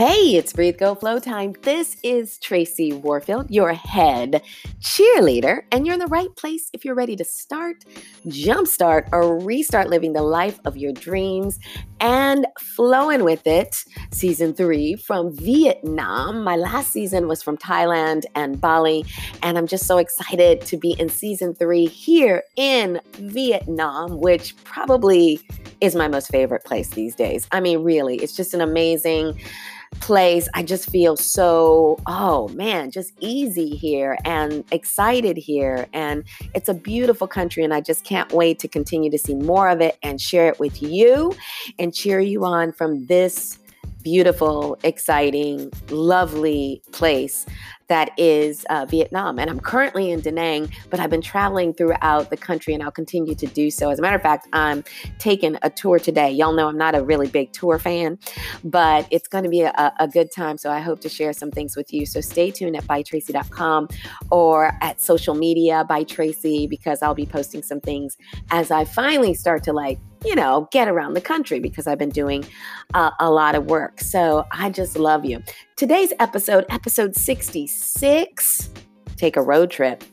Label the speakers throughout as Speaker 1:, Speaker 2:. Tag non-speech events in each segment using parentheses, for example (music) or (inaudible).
Speaker 1: Hey, it's Breathe Go Flow time. This is Tracy Warfield, your head cheerleader, and you're in the right place if you're ready to start, jumpstart, or restart living the life of your dreams and flowing with it. Season three from Vietnam. My last season was from Thailand and Bali, and I'm just so excited to be in season three here in Vietnam, which probably is my most favorite place these days. I mean, really, it's just an amazing place, I just feel so, oh man, just easy here and excited here. And it's a beautiful country, and I just can't wait to continue to see more of it and share it with you and cheer you on from this beautiful, exciting, lovely place that is uh, Vietnam. And I'm currently in Da Nang, but I've been traveling throughout the country and I'll continue to do so. As a matter of fact, I'm taking a tour today. Y'all know I'm not a really big tour fan, but it's going to be a, a good time. So I hope to share some things with you. So stay tuned at bytracy.com or at social media by Tracy because I'll be posting some things as I finally start to like you know, get around the country because I've been doing uh, a lot of work. So I just love you. Today's episode, episode 66, take a road trip.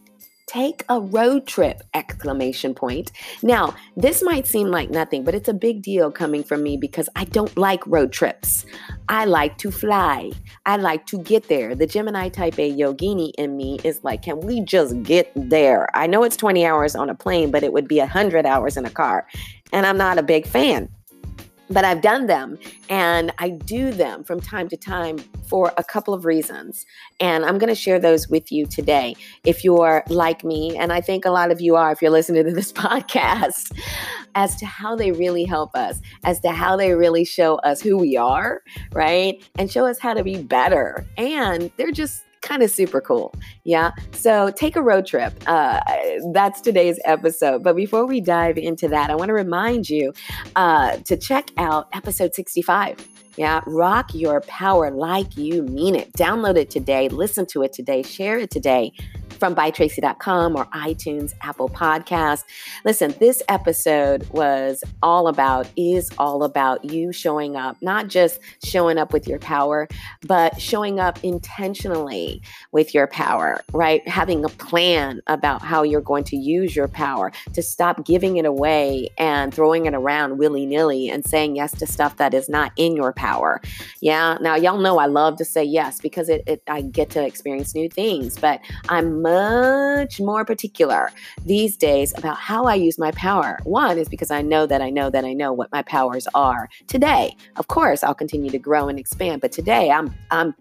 Speaker 1: Take a road trip! Exclamation point. Now, this might seem like nothing, but it's a big deal coming from me because I don't like road trips. I like to fly. I like to get there. The Gemini type A yogini in me is like, can we just get there? I know it's 20 hours on a plane, but it would be 100 hours in a car. And I'm not a big fan but I've done them and I do them from time to time for a couple of reasons. And I'm going to share those with you today. If you're like me, and I think a lot of you are if you're listening to this (laughs) podcast, as to how they really help us, as to how they really show us who we are, right? And show us how to be better. And they're just kind of super cool. Yeah. So take a road trip. Uh, that's today's episode. But before we dive into that, I want to remind you uh, to check out episode 65. Yeah, rock your power like you mean it. Download it today, listen to it today, share it today from bytracy.com or iTunes, Apple Podcast. Listen, this episode was all about, is all about you showing up, not just showing up with your power, but showing up intentionally with your power, right? Having a plan about how you're going to use your power to stop giving it away and throwing it around willy nilly and saying yes to stuff that is not in your power. Yeah. Now, y'all know I love to say yes because it, it I get to experience new things, but I'm much more particular these days about how I use my power. One is because I know that I know that I know what my powers are today. Of course, I'll continue to grow and expand, but today I'm I'm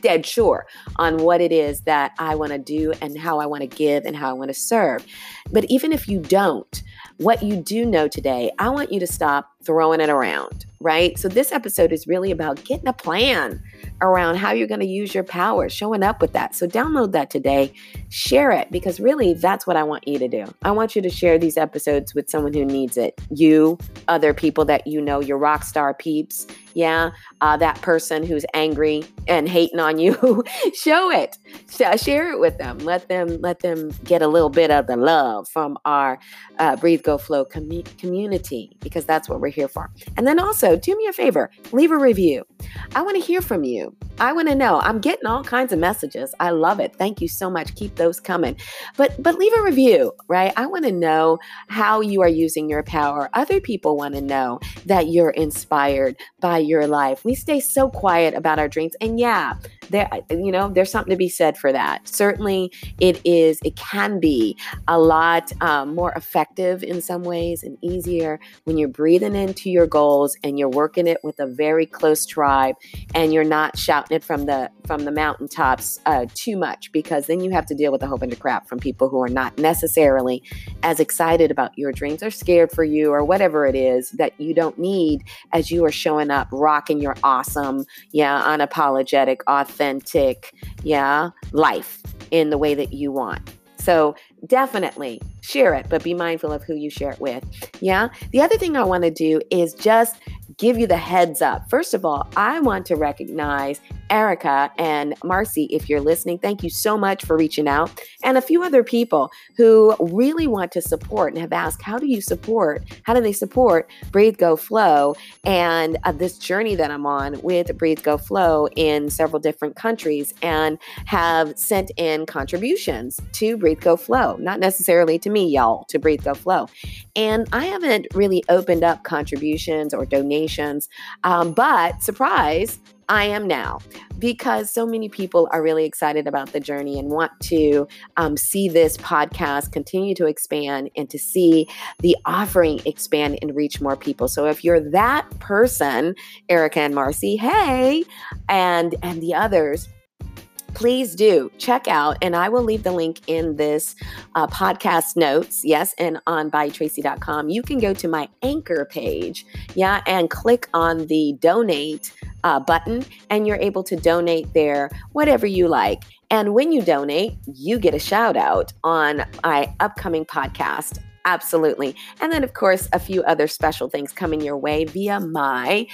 Speaker 1: dead sure on what it is that I want to do and how I want to give and how I want to serve. But even if you don't, what you do know today, I want you to stop throwing it around, right? So this episode is really about getting a plan around how you're going to use your power, showing up with that. So download that today, share it because really that's what I want you to do. I want you to share these episodes with someone who needs it. You, other people that you know, your rock star peeps, yeah, uh, that person who's angry and hating on you, (laughs) show it, share it with them. Let them let them get a little bit of the love from our uh, Breathe Go Flow com- community because that's what we're here for. And then also do me a favor, leave a review. I want to hear from you. I want to know. I'm getting all kinds of messages. I love it. Thank you so much. Keep those coming. But but leave a review, right? I want to know how you are using your power. Other people want to know that you're inspired by your life. We stay so quiet about our dreams. And yeah, there you know, there's something to be said for that. Certainly it is it can be a lot um, more effective in some ways and easier when you're breathing into your goals and you're working it with a very close tribe and you're not shouting it from the from the mountaintops uh, too much because then you have to deal with a whole bunch of crap from people who are not necessarily as excited about your dreams or scared for you or whatever it is that you don't need as you are showing up rocking your awesome yeah unapologetic authentic yeah life in the way that you want so definitely share it, but be mindful of who you share it with. Yeah. The other thing I want to do is just give you the heads up. First of all, I want to recognize Erica and Marcy, if you're listening, thank you so much for reaching out. And a few other people who really want to support and have asked, how do you support? How do they support Breathe, Go, Flow and uh, this journey that I'm on with Breathe, Go, Flow in several different countries and have sent in contributions to Breathe, Go, Flow. Not necessarily to me, y'all, to Breathe, Go, Flow. And I haven't really opened up contributions or donations, um, but surprise, I am now because so many people are really excited about the journey and want to um, see this podcast continue to expand and to see the offering expand and reach more people. So if you're that person, Erica and Marcy, hey, and and the others please do check out, and I will leave the link in this uh, podcast notes. Yes, and on bytracy.com, you can go to my anchor page, yeah, and click on the donate uh, button, and you're able to donate there whatever you like. And when you donate, you get a shout out on my upcoming podcast Absolutely. And then, of course, a few other special things coming your way via my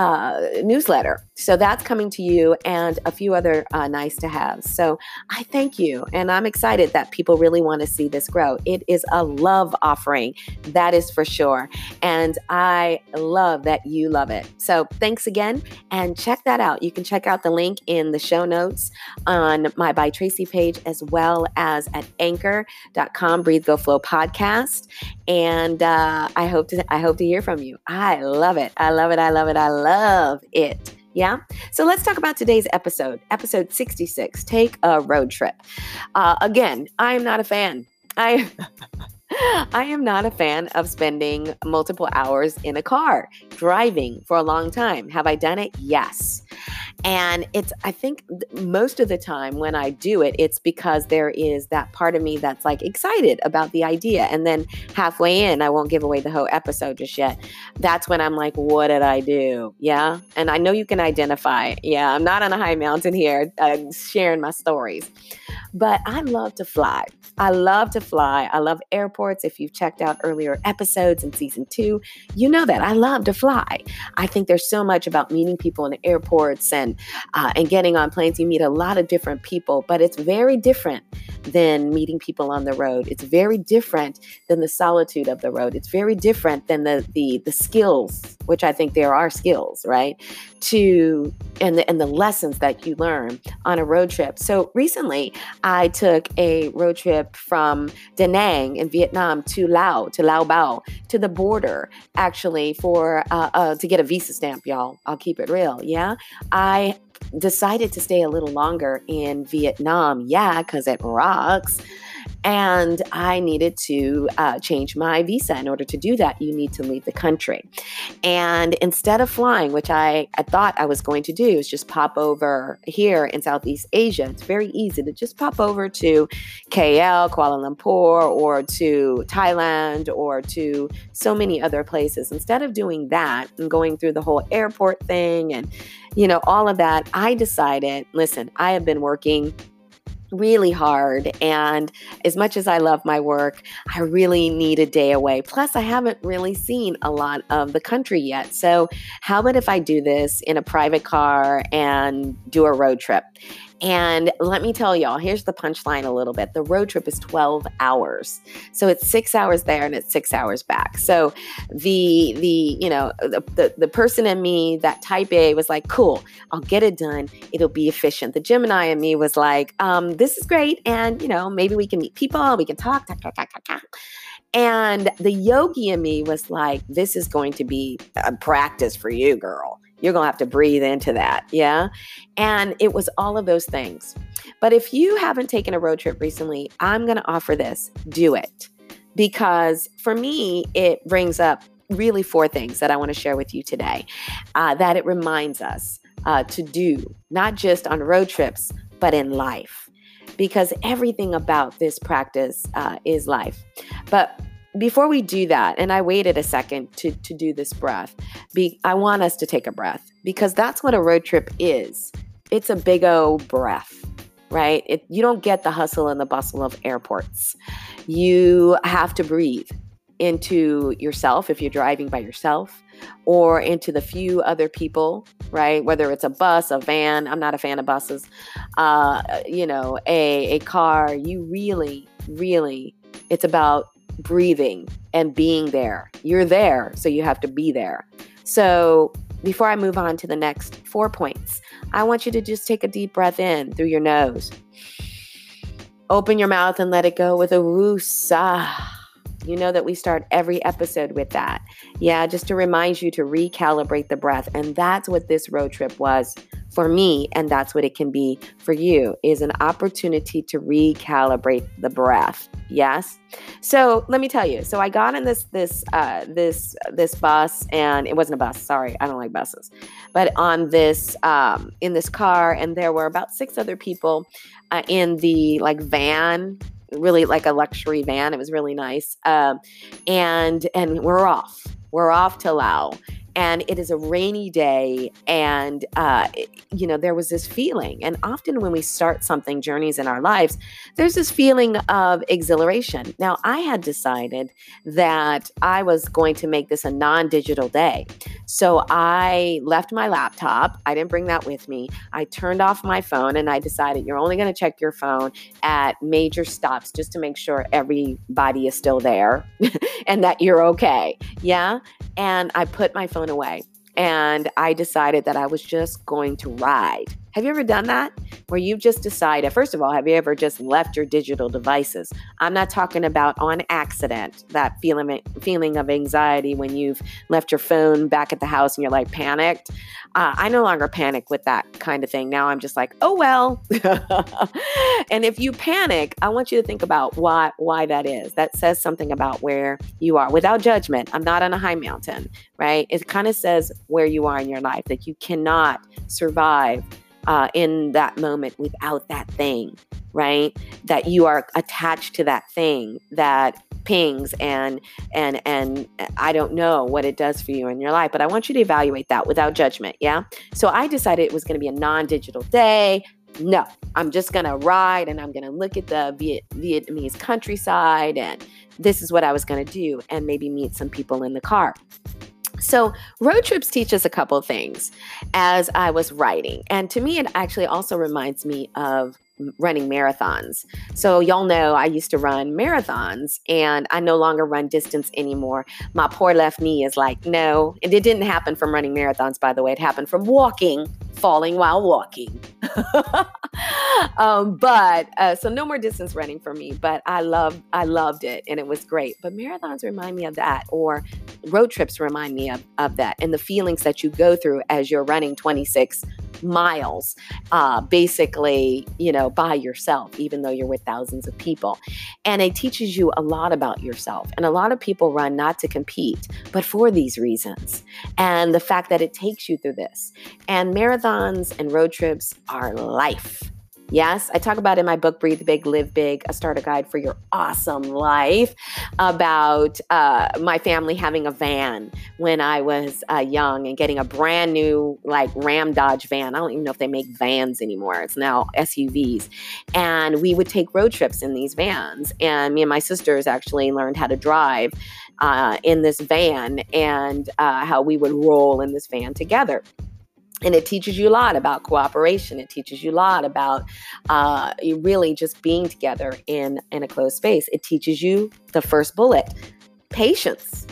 Speaker 1: uh, newsletter. So that's coming to you and a few other uh, nice to have. So I thank you. And I'm excited that people really want to see this grow. It is a love offering, that is for sure. And I love that you love it. So thanks again and check that out. You can check out the link in the show notes on my By Tracy page as well as at anchor.com, Breathe Go Flow podcast. And uh, I hope to I hope to hear from you. I love it. I love it. I love it. I love it. Yeah. So let's talk about today's episode, episode 66 Take a Road Trip. Uh, again, I am not a fan. I. I am not a fan of spending multiple hours in a car driving for a long time. Have I done it? Yes. And it's, I think most of the time when I do it, it's because there is that part of me that's like excited about the idea. And then halfway in, I won't give away the whole episode just yet. That's when I'm like, what did I do? Yeah. And I know you can identify. Yeah. I'm not on a high mountain here uh, sharing my stories, but I love to fly. I love to fly. I love airports. If you've checked out earlier episodes in season two, you know that I love to fly. I think there's so much about meeting people in airports and uh, and getting on planes. You meet a lot of different people, but it's very different than meeting people on the road. It's very different than the solitude of the road. It's very different than the the the skills, which I think there are skills, right? To and the and the lessons that you learn on a road trip. So recently, I took a road trip from Da Nang in Vietnam to Lao to Lao Bao to the border actually for uh, uh, to get a visa stamp, y'all. I'll keep it real. Yeah, I decided to stay a little longer in Vietnam. Yeah, because it rocks. And I needed to uh, change my visa. In order to do that, you need to leave the country. And instead of flying, which I, I thought I was going to do, is just pop over here in Southeast Asia. It's very easy to just pop over to KL, Kuala Lumpur, or to Thailand, or to so many other places. Instead of doing that and going through the whole airport thing and, you know, all of that, I decided listen, I have been working really hard. And as much as I love my work, I really need a day away. Plus, I haven't really seen a lot of the country yet. So, how about if I do this in a private car and do a road trip? And let me tell y'all, here's the punchline a little bit. The road trip is 12 hours. So it's six hours there and it's six hours back. So the the, you know, the, the, the person in me, that type A was like, cool, I'll get it done. It'll be efficient. The Gemini in me was like, um, this is great. And, you know, maybe we can meet people, we can talk, talk, talk, talk, talk, talk. And the yogi in me was like, this is going to be a practice for you, girl. You're going to have to breathe into that. Yeah. And it was all of those things. But if you haven't taken a road trip recently, I'm going to offer this do it. Because for me, it brings up really four things that I want to share with you today uh, that it reminds us uh, to do, not just on road trips, but in life. Because everything about this practice uh, is life. But before we do that, and I waited a second to, to do this breath, be, I want us to take a breath because that's what a road trip is. It's a big O breath, right? It, you don't get the hustle and the bustle of airports. You have to breathe. into yourself if you're driving by yourself or into the few other people, right? Whether it's a bus, a van, I'm not a fan of buses, uh, you know, a, a car, you really, really, it's about breathing and being there. You're there, so you have to be there. So before I move on to the next four points, I want you to just take a deep breath in through your nose. Open your mouth and let it go with a woosah. You know that we start every episode with that. Yeah, just to remind you to recalibrate the breath. And that's what this road trip was for me and that's what it can be for you is an opportunity to recalibrate the breath yes? So let me tell you so i got in this this uh, this this bus and it wasn't a bus sorry i don't like buses but on this um, in this car and there were about six other people uh, in the like van really like a luxury van it was really nice um, and and we're off we're off to Laos and it is a rainy day and uh, you know there was this feeling and often when we start something journeys in our lives there's this feeling of exhilaration. Now i had decided that i was going to make this a non-digital day. So i left my laptop i didn't bring that with me i turned off my phone and i decided you're only going to check your phone at major stops just to make sure everybody is still there (laughs) and that you're okay. Yeah and i put my phone away and I decided that I was just going to ride. Have you ever done that? Where you've just decided, first of all, have you ever just left your digital devices? I'm not talking about on accident, that feeling, feeling of anxiety when you've left your phone back at the house and you're like panicked. Uh, I no longer panic with that kind of thing. Now I'm just like, oh well. (laughs) and if you panic, I want you to think about why why that is. That says something about where you are without judgment. I'm not on a high mountain, right? It kind of says where you are in your life that you cannot survive uh, in that moment without that thing, right? That you are attached to that thing that pings and and and I don't know what it does for you in your life, but I want you to evaluate that without judgment. Yeah. So I decided it was going to be a non-digital day. No, I'm just going to ride and I'm going to look at the Viet- Vietnamese countryside and this is what I was going to do and maybe meet some people in the car. So, road trips teach us a couple things as I was writing. And to me, it actually also reminds me of running marathons. So, y'all know I used to run marathons and I no longer run distance anymore. My poor left knee is like, no. And it didn't happen from running marathons, by the way. It happened from walking, falling while walking. (laughs) um, but uh, so no more distance running for me, but I loved, I loved it and it was great. But marathons remind me of that, or road trips remind me of, of that and the feelings that you go through as you're running 26 miles, uh, basically, you know, by yourself, even though you're with thousands of people. And it teaches you a lot about yourself. And a lot of people run not to compete, but for these reasons. And the fact that it takes you through this. And marathons and road trips are life. Yes, I talk about in my book, Breathe Big, Live Big, a starter guide for your awesome life, about uh, my family having a van when I was uh, young and getting a brand new, like Ram Dodge van. I don't even know if they make vans anymore. It's now SUVs. And we would take road trips in these vans. And me and my sisters actually learned how to drive uh, in this van and uh, how we would roll in this van together and it teaches you a lot about cooperation. It teaches you a lot about uh, really just being together in in a closed space. It teaches you the first bullet patience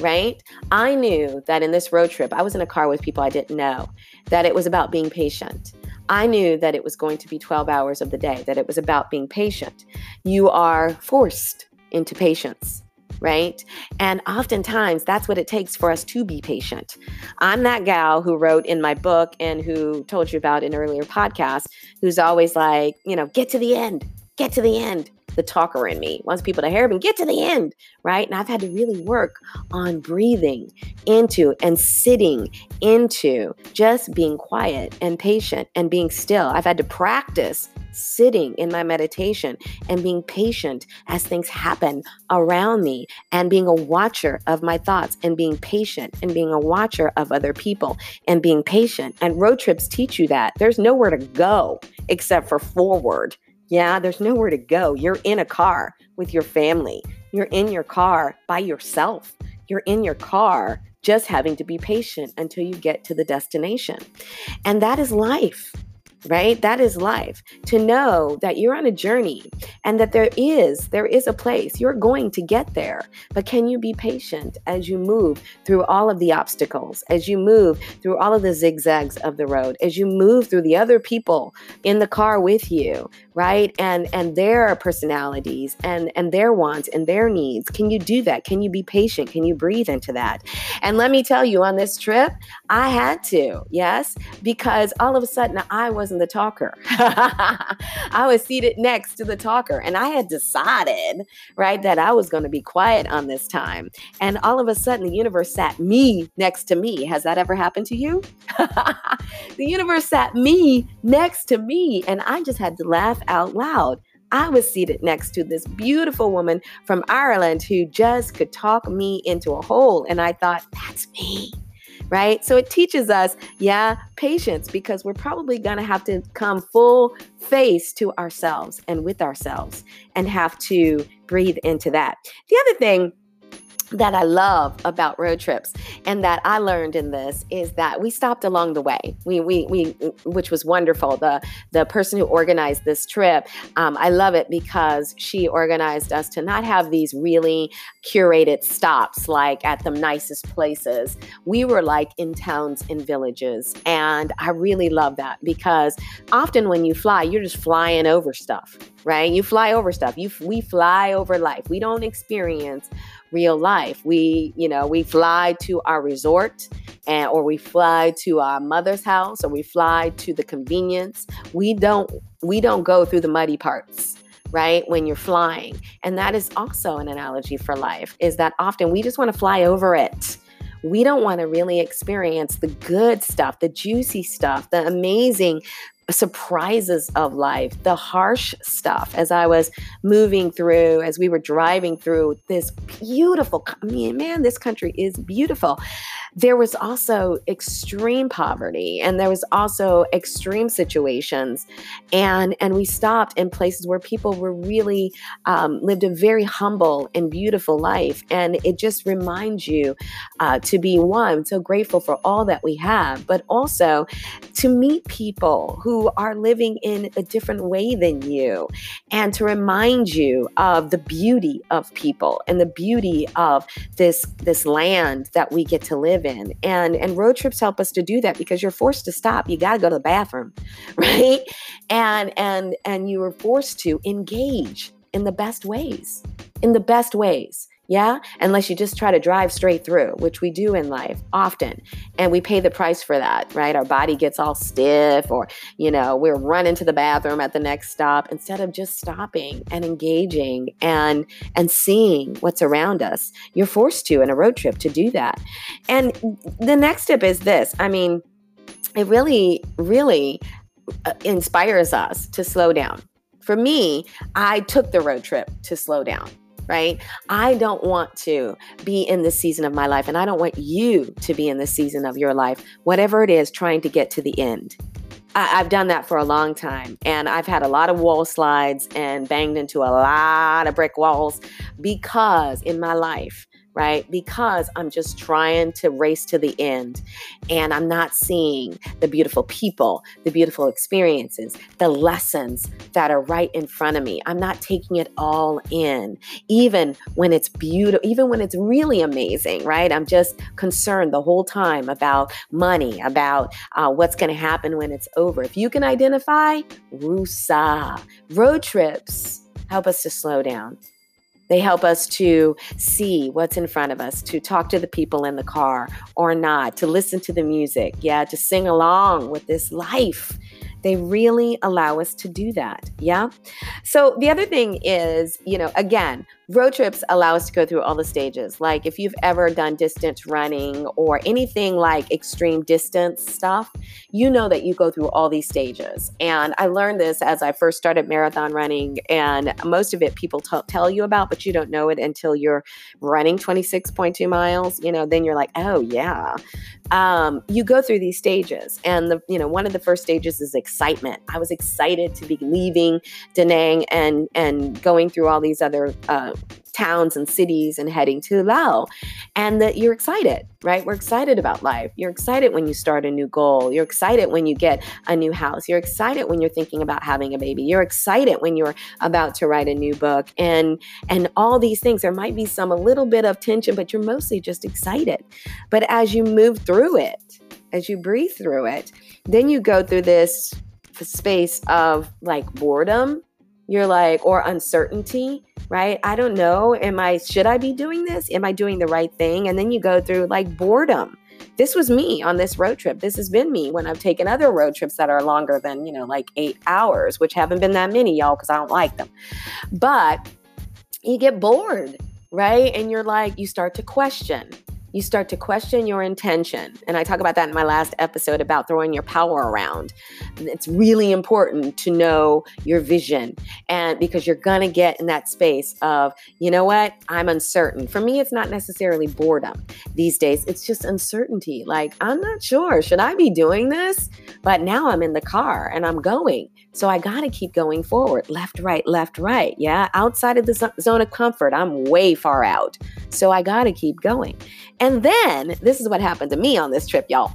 Speaker 1: right? I knew that in this road trip i was in a car with people i didn't know that it was about being patient. I knew that it was going to be 12 hours of the day, that it was about being patient. You are forced into patience right? And oftentimes that's what it takes for us to be patient. I'm that gal who wrote in my book and who told you about in earlier podcast, who's always like, you know, get to the end, get to the end. The talker in me wants people to hear me, get to the end, right? And I've had to really work on breathing into and sitting into just being quiet and patient and being still. I've had to practice sitting in my meditation and being patient as things happen around me and being a watcher of my thoughts and being patient and being a watcher of other people and being patient. And road trips teach you that. There's nowhere to go except for forward. Yeah, there's nowhere to go. You're in a car with your family you're in your car by yourself. You're in your car just having to be patient until you get to the destination. And that is life right that is life to know that you're on a journey and that there is there is a place you're going to get there but can you be patient as you move through all of the obstacles as you move through all of the zigzags of the road as you move through the other people in the car with you right? And and their personalities and and their wants and their needs. Can you do that? Can you be patient? Can you breathe into that? And let me tell you on this trip i had to yes? Because all of a sudden i wasn't the talker. (laughs) I was seated next to the talker and i had decided right that i was going to be quiet on this time. And all of a sudden the universe sat me next to me. Has that ever happened to you (laughs) the universe sat me next to me and i just had to laugh out loud. I was seated next to this beautiful woman from Ireland who just could talk me into a hole. And I thought, that's me. Right. So it teaches us, yeah, patience, because we're probably going to have to come full face to ourselves and with ourselves and have to breathe into that. The other thing that I love about road trips and that I learned in this is that we stopped along the way. We, we, we, which was wonderful. The, the person who organized this trip, um, I love it because she organized us to not have these really curated stops like at the nicest places. We were like in towns and villages. And I really love that because often when you fly, you're just flying over stuff, right? You fly over stuff. You, we fly over life. We don't experience real life. We, you know, we fly to our resort and or we fly to our mother's house or we fly to the convenience. We don't we don't go through the muddy parts right when you're flying and that is also an analogy for life is that often we just want to fly over it we don't want to really experience the good stuff, the juicy stuff, the amazing surprises of life, the harsh stuff. As I was moving through, as we were driving through this beautiful, I mean, man, this country is beautiful there was also extreme poverty and there was also extreme situations and and we stopped in places where people were really um, lived a very humble and beautiful life and it just reminds you uh, to be one so grateful for all that we have but also to meet people who are living in a different way than you and to remind you of the beauty of people and the beauty of this this land that we get to live in. And and road trips help us to do that because you're forced to stop. You got to go to the bathroom, (laughs) right? And and and you are forced to engage in the best ways. In the best ways. Yeah, unless you just try to drive straight through, which we do in life often. And we pay the price for that, right? Our body gets all stiff, or, you know, we're running to the bathroom at the next stop instead of just stopping and engaging and, and seeing what's around us. You're forced to in a road trip to do that. And the next tip is this I mean, it really, really uh, inspires us to slow down. For me, I took the road trip to slow down right? I don't want to be in this season of my life, and I don't want you to be in this season of your life, whatever it is, trying to get to the end. I, have done that for a long time, and I've had a lot of wall slides and banged into a lot of brick walls because in my life, right? Because I'm just trying to race to the end and I'm not seeing the beautiful people, the beautiful experiences, the lessons that are right in front of me. I'm not taking it all in, even when it's beautiful, even when it's really amazing, right? I'm just concerned the whole time about money, about uh, what's going to happen when it's over. If you can identify, woosah. Road trips help us to slow down. They help us to see what's in front of us, to talk to the people in the car or not, to listen to the music, yeah, to sing along with this life they really allow us to do that. Yeah. So the other thing is, you know, again, road trips allow us to go through all the stages. Like if you've ever done distance running or anything like extreme distance stuff, you know that you go through all these stages. And I learned this as I first started marathon running, and most of it people t- tell you about, but you don't know it until you're running 26.2 miles. You know, then you're like, oh, yeah. Um, you go through these stages. And the, you know, one of the first stages is excitement. I was excited to be leaving Da Nang and and going through all these other uh, towns and cities and heading to Lao. And that you're excited, right? We're excited about life. You're excited when you start a new goal. You're excited when you get a new house. You're excited when you're thinking about having a baby. You're excited when you're about to write a new book. And and all these things, there might be some a little bit of tension, but you're mostly just excited. But as you move through it, as you breathe through it, then you go through this space of like boredom you're like or uncertainty right? I don't know. Am i should i be doing this? Am i doing the right thing? And then you go through like boredom. This was me on this road trip. This has been me when i've taken other road trips that are longer than you know like eight hours which haven't been that many y'all because i don't like them. But you get bored right? And you're like you start to question you start to question your intention. And I talk about that in my last episode about throwing your power around. It's really important to know your vision and because you're going to get in that space of, you know what, I'm uncertain. For me, it's not necessarily boredom these days, it's just uncertainty. Like, I'm not sure, should I be doing this? But now I'm in the car and I'm going. So I got to keep going forward, left, right, left, right. Yeah. Outside of the zone of comfort, I'm way far out. So I got to keep going. And then this is what happened to me on this trip, y'all.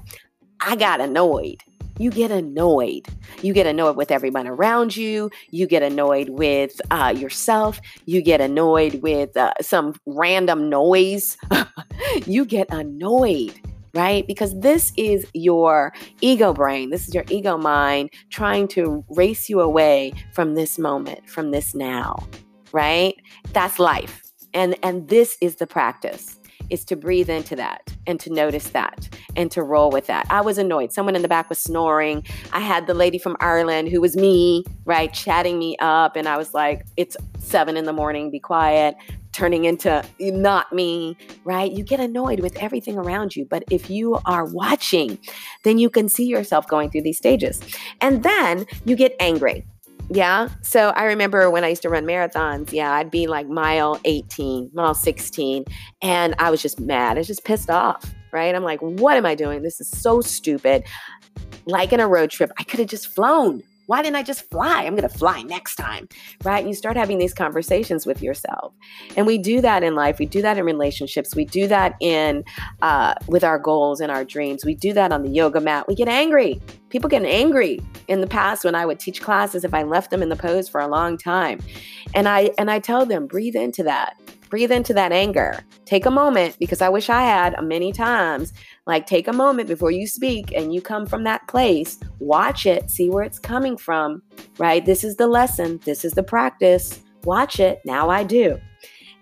Speaker 1: I got annoyed. You get annoyed. You get annoyed with everyone around you. You get annoyed with uh, yourself. You get annoyed with uh, some random noise. (laughs) you get annoyed right? Because this is your ego brain, this is your ego mind trying to race you away from this moment, from this now, right? That's life. And and this is the practice is to breathe into that and to notice that and to roll with that. I was annoyed. Someone in the back was snoring. I had the lady from Ireland who was me, right, chatting me up. And I was like, it's seven in the morning, be quiet turning into not me, right? You get annoyed with everything around you. But if you are watching, then you can see yourself going through these stages. And then you get angry. Yeah. So I remember when I used to run marathons, yeah, I'd be like mile 18, mile 16, and I was just mad. I was just pissed off, right? I'm like, what am I doing? This is so stupid. Like in a road trip, I could have just flown. Why didn't I just fly? I'm going to fly next time, right? You start having these conversations with yourself. And we do that in life. We do that in relationships. We do that in uh, with our goals and our dreams. We do that on the yoga mat. We get angry. People get angry in the past when I would teach classes if I left them in the pose for a long time. And I and I tell them, breathe into that. Breathe into that anger. Take a moment because I wish I had many times like, take a moment before you speak and you come from that place. Watch it, see where it's coming from, right? This is the lesson, this is the practice. Watch it. Now I do.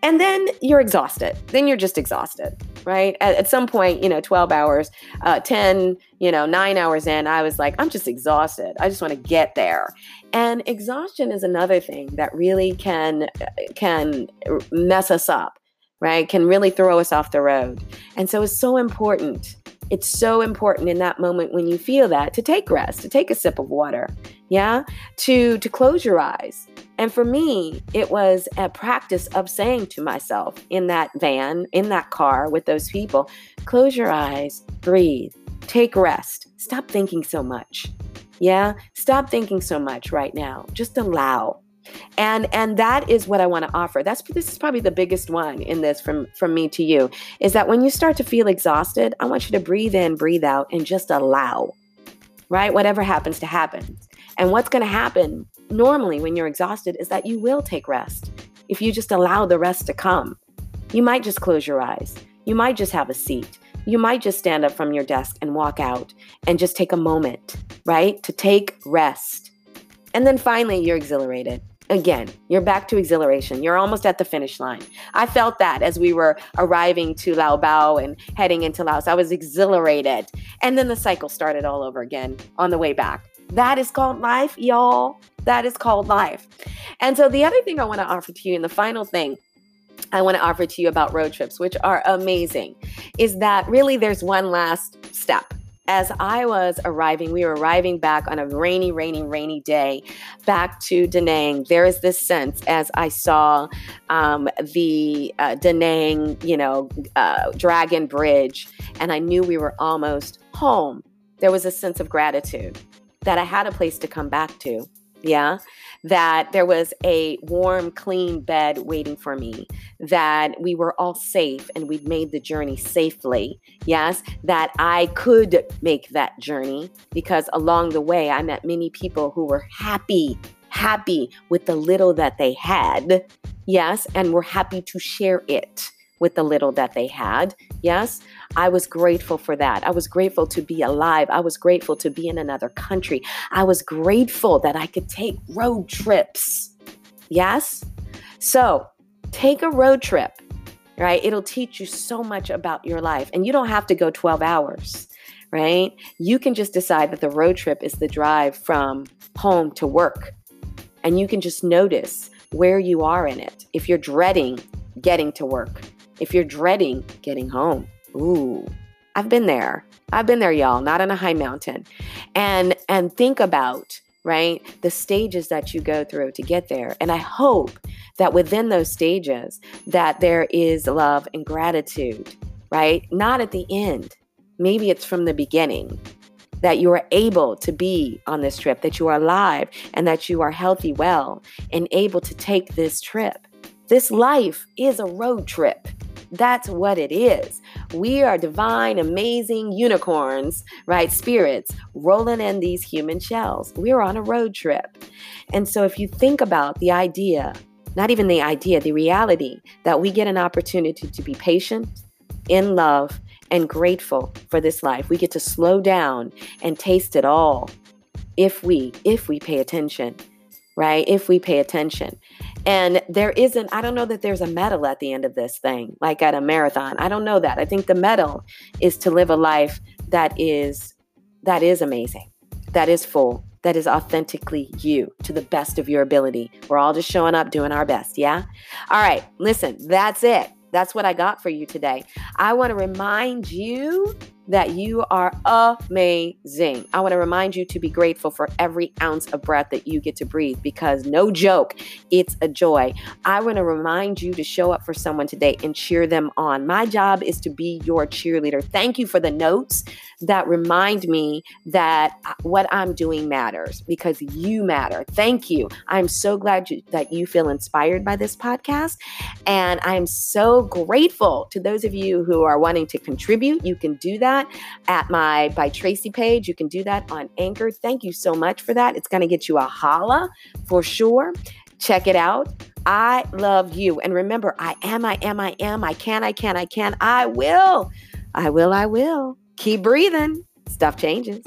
Speaker 1: And then you're exhausted. Then you're just exhausted, right? At, at some point, you know, 12 hours, uh, 10, you know, nine hours in, I was like, I'm just exhausted. I just want to get there. And exhaustion is another thing that really can can mess us up right, can really throw us off the road. And so it's so important. It's so important in that moment when you feel that to take rest, to take a sip of water, yeah, to to close your eyes. And for me, it was a practice of saying to myself in that van, in that car with those people, close your eyes, breathe, take rest, stop thinking so much. Yeah, stop thinking so much right now. Just allow and and that is what i want to offer that's this is probably the biggest one in this from from me to you is that when you start to feel exhausted i want you to breathe in breathe out and just allow right whatever happens to happen and what's going to happen normally when you're exhausted is that you will take rest if you just allow the rest to come you might just close your eyes you might just have a seat you might just stand up from your desk and walk out and just take a moment right to take rest and then finally you're exhilarated again, you're back to exhilaration. You're almost at the finish line. I felt that as we were arriving to Lao Bao and heading into Laos. I was exhilarated. And then the cycle started all over again on the way back. That is called life, y'all. That is called life. And so, the other thing I want to offer to you, and the final thing I want to offer to you about road trips, which are amazing, is that really there's one last step as I was arriving, we were arriving back on a rainy, rainy, rainy day back to Da Nang. There is this sense as I saw um, the uh, Da Nang, you know, uh, Dragon Bridge, and I knew we were almost home. There was a sense of gratitude that I had a place to come back to. Yeah that there was a warm, clean bed waiting for me, that we were all safe and we'd made the journey safely. Yes, that I could make that journey because along the way I met many people who were happy, happy with the little that they had. Yes, and were happy to share it with the little that they had. Yes, I was grateful for that. I was grateful to be alive. I was grateful to be in another country. I was grateful that I could take road trips. Yes? So take a road trip, right? It'll teach you so much about your life. And you don't have to go 12 hours, right? You can just decide that the road trip is the drive from home to work. And you can just notice where you are in it. If you're dreading getting to work, if you're dreading getting home. Ooh, I've been there. I've been there, y'all, not on a high mountain. And and think about, right, the stages that you go through to get there. And I hope that within those stages that there is love and gratitude, right? Not at the end. Maybe it's from the beginning that you are able to be on this trip, that you are alive and that you are healthy, well, and able to take this trip. This life is a road trip. That's what it is. We are divine, amazing unicorns, right? Spirits rolling in these human shells. We're on a road trip. And so if you think about the idea, not even the idea, the reality that we get an opportunity to be patient, in love, and grateful for this life. We get to slow down and taste it all if we if we pay attention right? If we pay attention. And there isn't, I don't know that there's a medal at the end of this thing, like at a marathon. I don't know that. I think the medal is to live a life that is that is amazing, that is full, that is authentically you to the best of your ability. We're all just showing up, doing our best, yeah? All right, listen, that's it. That's what I got for you today. I want to remind you that you are amazing. I want to remind you to be grateful for every ounce of breath that you get to breathe because no joke, it's a joy. I want to remind you to show up for someone today and cheer them on. My job is to be your cheerleader. Thank you for the notes that remind me that uh, what I'm doing matters because you matter. Thank you. I'm so glad you, that you feel inspired by this podcast. And I'm so grateful to those of you who are wanting to contribute. You can do that that at my by Tracy page. You can do that on Anchor. Thank you so much for that. It's going to get you a holla for sure. Check it out. I love you. And remember, I am, I am, I am. I can, I can, I can. I will. I will, I will. Keep breathing. Stuff changes.